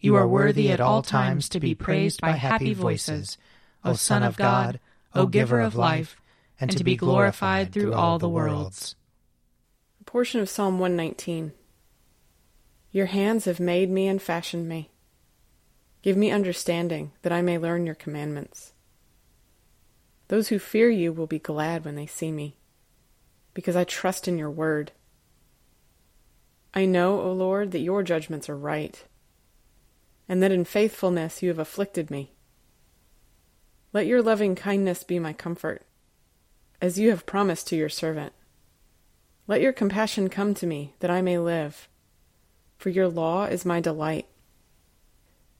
You are worthy at all times to be praised by happy voices, O Son of God, O Giver of life, and to be glorified through all the worlds. A portion of Psalm 119. Your hands have made me and fashioned me. Give me understanding that I may learn your commandments. Those who fear you will be glad when they see me, because I trust in your word. I know, O Lord, that your judgments are right, and that in faithfulness you have afflicted me. Let your loving kindness be my comfort, as you have promised to your servant. Let your compassion come to me, that I may live, for your law is my delight.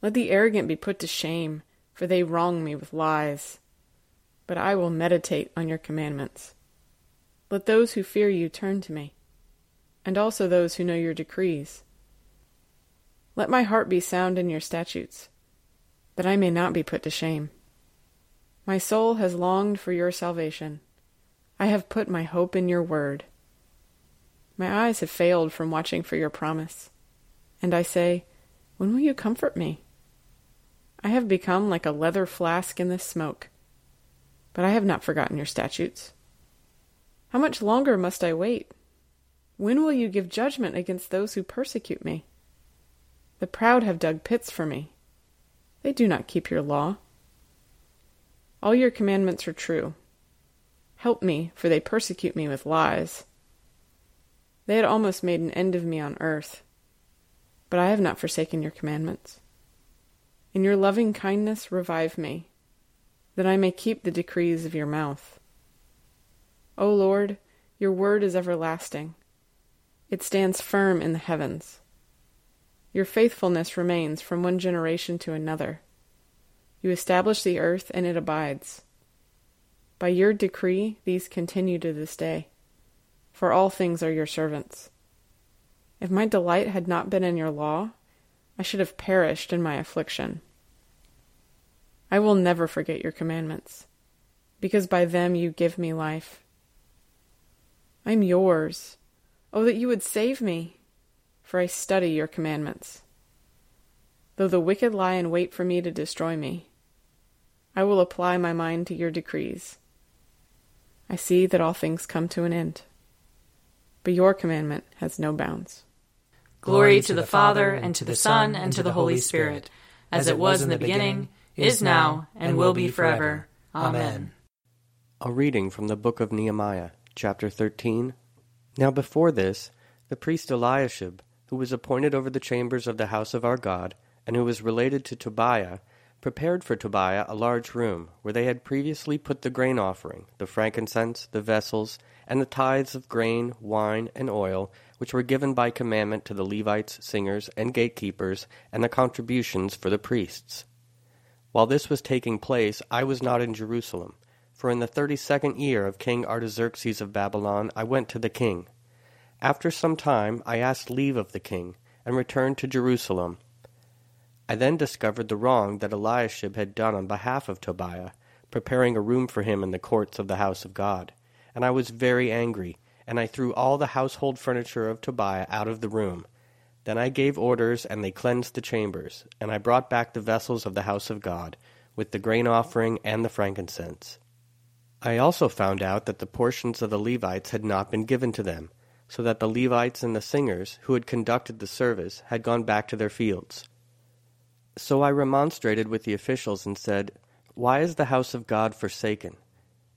Let the arrogant be put to shame, for they wrong me with lies but I will meditate on your commandments. Let those who fear you turn to me, and also those who know your decrees. Let my heart be sound in your statutes, that I may not be put to shame. My soul has longed for your salvation. I have put my hope in your word. My eyes have failed from watching for your promise, and I say, When will you comfort me? I have become like a leather flask in the smoke but I have not forgotten your statutes. How much longer must I wait? When will you give judgment against those who persecute me? The proud have dug pits for me. They do not keep your law. All your commandments are true. Help me, for they persecute me with lies. They had almost made an end of me on earth, but I have not forsaken your commandments. In your loving kindness, revive me that I may keep the decrees of your mouth. O Lord, your word is everlasting. It stands firm in the heavens. Your faithfulness remains from one generation to another. You establish the earth, and it abides. By your decree, these continue to this day, for all things are your servants. If my delight had not been in your law, I should have perished in my affliction. I will never forget your commandments, because by them you give me life. I am yours. Oh, that you would save me, for I study your commandments. Though the wicked lie in wait for me to destroy me, I will apply my mind to your decrees. I see that all things come to an end, but your commandment has no bounds. Glory to the Father, and to the Son, and to the Holy Spirit, as it was in the beginning is now, and will be forever. Amen. A reading from the book of Nehemiah, chapter 13. Now before this, the priest Eliashib, who was appointed over the chambers of the house of our God, and who was related to Tobiah, prepared for Tobiah a large room, where they had previously put the grain offering, the frankincense, the vessels, and the tithes of grain, wine, and oil, which were given by commandment to the Levites, singers, and gatekeepers, and the contributions for the priests. While this was taking place, I was not in Jerusalem, for in the thirty second year of King Artaxerxes of Babylon I went to the king. After some time I asked leave of the king, and returned to Jerusalem. I then discovered the wrong that Eliashib had done on behalf of Tobiah, preparing a room for him in the courts of the house of God. And I was very angry, and I threw all the household furniture of Tobiah out of the room. Then I gave orders, and they cleansed the chambers, and I brought back the vessels of the house of God, with the grain offering and the frankincense. I also found out that the portions of the Levites had not been given to them, so that the Levites and the singers who had conducted the service had gone back to their fields. So I remonstrated with the officials and said, Why is the house of God forsaken?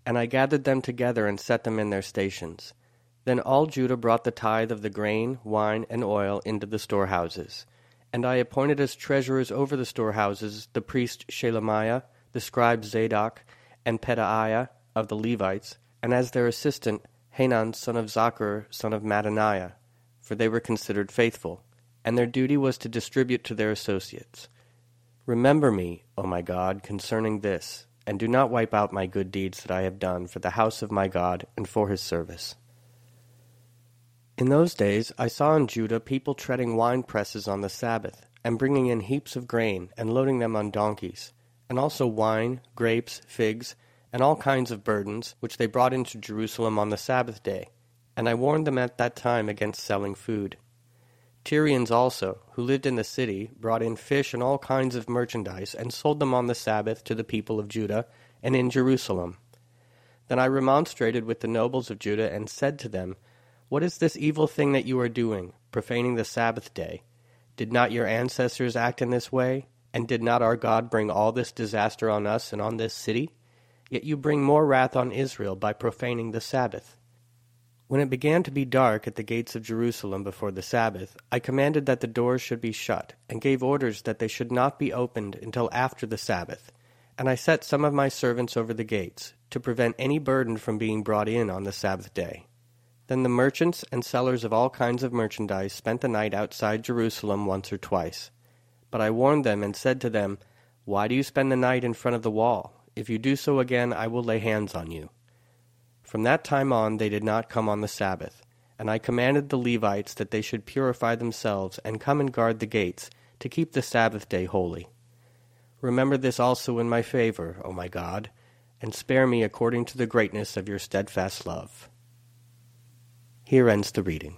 And I gathered them together and set them in their stations. Then all Judah brought the tithe of the grain, wine, and oil into the storehouses. And I appointed as treasurers over the storehouses the priest Shelemiah, the scribe Zadok, and Pedaiah of the Levites, and as their assistant Hanan son of Zaccur son of Mattaniah, for they were considered faithful, and their duty was to distribute to their associates. Remember me, O my God, concerning this, and do not wipe out my good deeds that I have done for the house of my God and for his service. In those days I saw in Judah people treading wine presses on the Sabbath, and bringing in heaps of grain, and loading them on donkeys, and also wine, grapes, figs, and all kinds of burdens, which they brought into Jerusalem on the Sabbath day. And I warned them at that time against selling food. Tyrians also, who lived in the city, brought in fish and all kinds of merchandise, and sold them on the Sabbath to the people of Judah and in Jerusalem. Then I remonstrated with the nobles of Judah, and said to them, What is this evil thing that you are doing, profaning the Sabbath day? Did not your ancestors act in this way? And did not our God bring all this disaster on us and on this city? Yet you bring more wrath on Israel by profaning the Sabbath. When it began to be dark at the gates of Jerusalem before the Sabbath, I commanded that the doors should be shut, and gave orders that they should not be opened until after the Sabbath. And I set some of my servants over the gates, to prevent any burden from being brought in on the Sabbath day. Then the merchants and sellers of all kinds of merchandise spent the night outside Jerusalem once or twice. But I warned them and said to them, Why do you spend the night in front of the wall? If you do so again, I will lay hands on you. From that time on they did not come on the Sabbath, and I commanded the Levites that they should purify themselves and come and guard the gates, to keep the Sabbath day holy. Remember this also in my favor, O my God, and spare me according to the greatness of your steadfast love. Here ends the reading.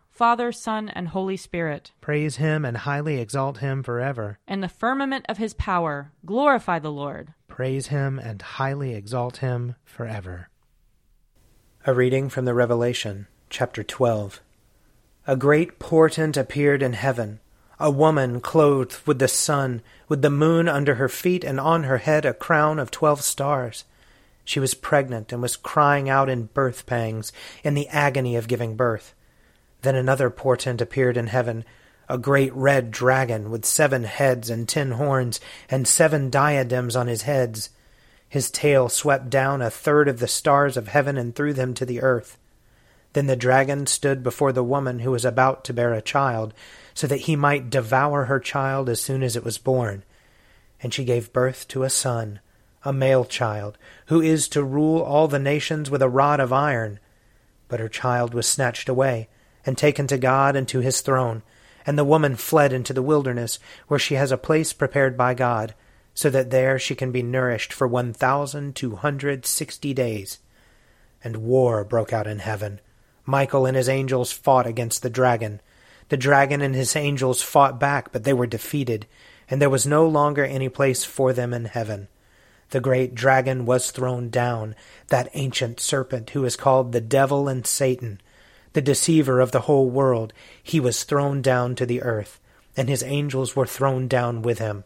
Father, Son, and Holy Spirit. Praise him and highly exalt him forever. In the firmament of his power, glorify the Lord. Praise him and highly exalt him forever. A reading from the Revelation, chapter 12. A great portent appeared in heaven a woman clothed with the sun, with the moon under her feet, and on her head a crown of twelve stars. She was pregnant and was crying out in birth pangs, in the agony of giving birth. Then another portent appeared in heaven, a great red dragon with seven heads and ten horns, and seven diadems on his heads. His tail swept down a third of the stars of heaven and threw them to the earth. Then the dragon stood before the woman who was about to bear a child, so that he might devour her child as soon as it was born. And she gave birth to a son, a male child, who is to rule all the nations with a rod of iron. But her child was snatched away, and taken to God and to his throne. And the woman fled into the wilderness, where she has a place prepared by God, so that there she can be nourished for one thousand two hundred sixty days. And war broke out in heaven. Michael and his angels fought against the dragon. The dragon and his angels fought back, but they were defeated, and there was no longer any place for them in heaven. The great dragon was thrown down, that ancient serpent who is called the devil and Satan, the deceiver of the whole world. He was thrown down to the earth, and his angels were thrown down with him.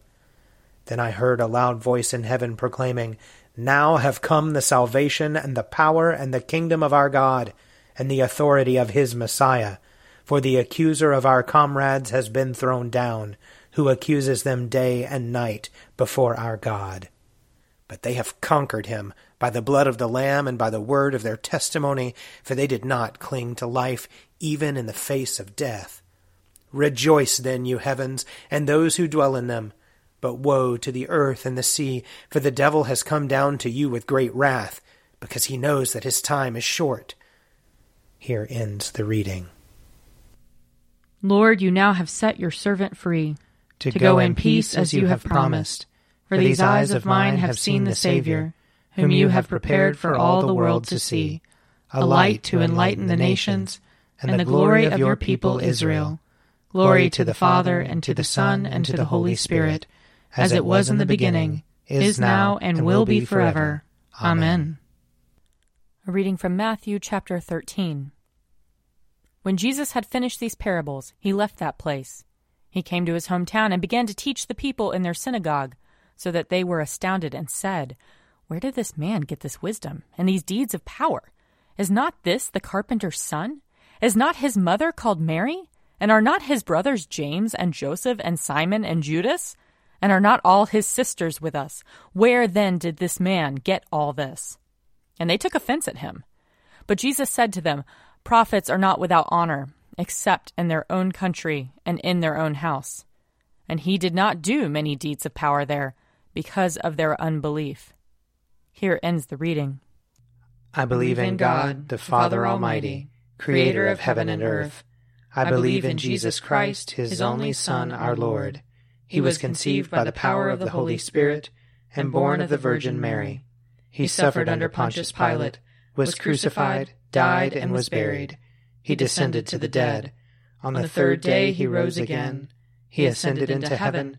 Then I heard a loud voice in heaven proclaiming, Now have come the salvation and the power and the kingdom of our God, and the authority of his Messiah. For the accuser of our comrades has been thrown down, who accuses them day and night before our God. But they have conquered him by the blood of the Lamb and by the word of their testimony, for they did not cling to life even in the face of death. Rejoice then, you heavens, and those who dwell in them. But woe to the earth and the sea, for the devil has come down to you with great wrath, because he knows that his time is short. Here ends the reading. Lord, you now have set your servant free to, to go, go in peace as you have promised. For these eyes of mine have seen the Savior, whom you have prepared for all the world to see, a light to enlighten the nations, and the glory of your people Israel. Glory to the Father, and to the Son, and to the Holy Spirit, as it was in the beginning, is now, and will be forever. Amen. A reading from Matthew chapter 13. When Jesus had finished these parables, he left that place. He came to his hometown and began to teach the people in their synagogue so that they were astounded and said, Where did this man get this wisdom and these deeds of power? Is not this the carpenter's son? Is not his mother called Mary? And are not his brothers James and Joseph and Simon and Judas? And are not all his sisters with us? Where then did this man get all this? And they took offense at him. But Jesus said to them, Prophets are not without honor, except in their own country and in their own house. And he did not do many deeds of power there because of their unbelief. Here ends the reading. I believe in God, the Father Almighty, creator of heaven and earth. I believe in Jesus Christ, his only Son, our Lord. He was conceived by the power of the Holy Spirit and born of the Virgin Mary. He suffered under Pontius Pilate, was crucified, died, and was buried. He descended to the dead. On the third day he rose again. He ascended into heaven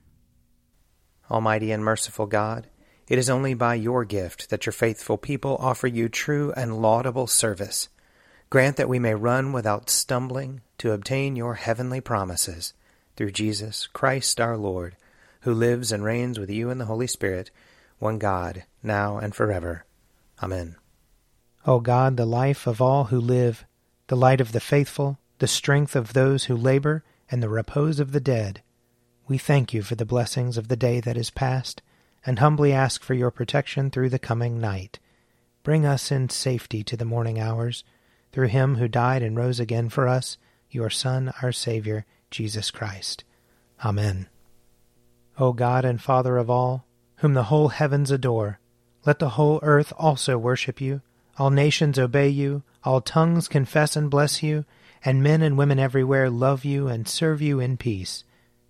Almighty and merciful God, it is only by your gift that your faithful people offer you true and laudable service. Grant that we may run without stumbling to obtain your heavenly promises through Jesus Christ our Lord, who lives and reigns with you in the Holy Spirit, one God, now and forever. Amen. O God, the life of all who live, the light of the faithful, the strength of those who labor, and the repose of the dead, we thank you for the blessings of the day that is past, and humbly ask for your protection through the coming night. Bring us in safety to the morning hours, through him who died and rose again for us, your Son, our Savior, Jesus Christ. Amen. O God and Father of all, whom the whole heavens adore, let the whole earth also worship you, all nations obey you, all tongues confess and bless you, and men and women everywhere love you and serve you in peace.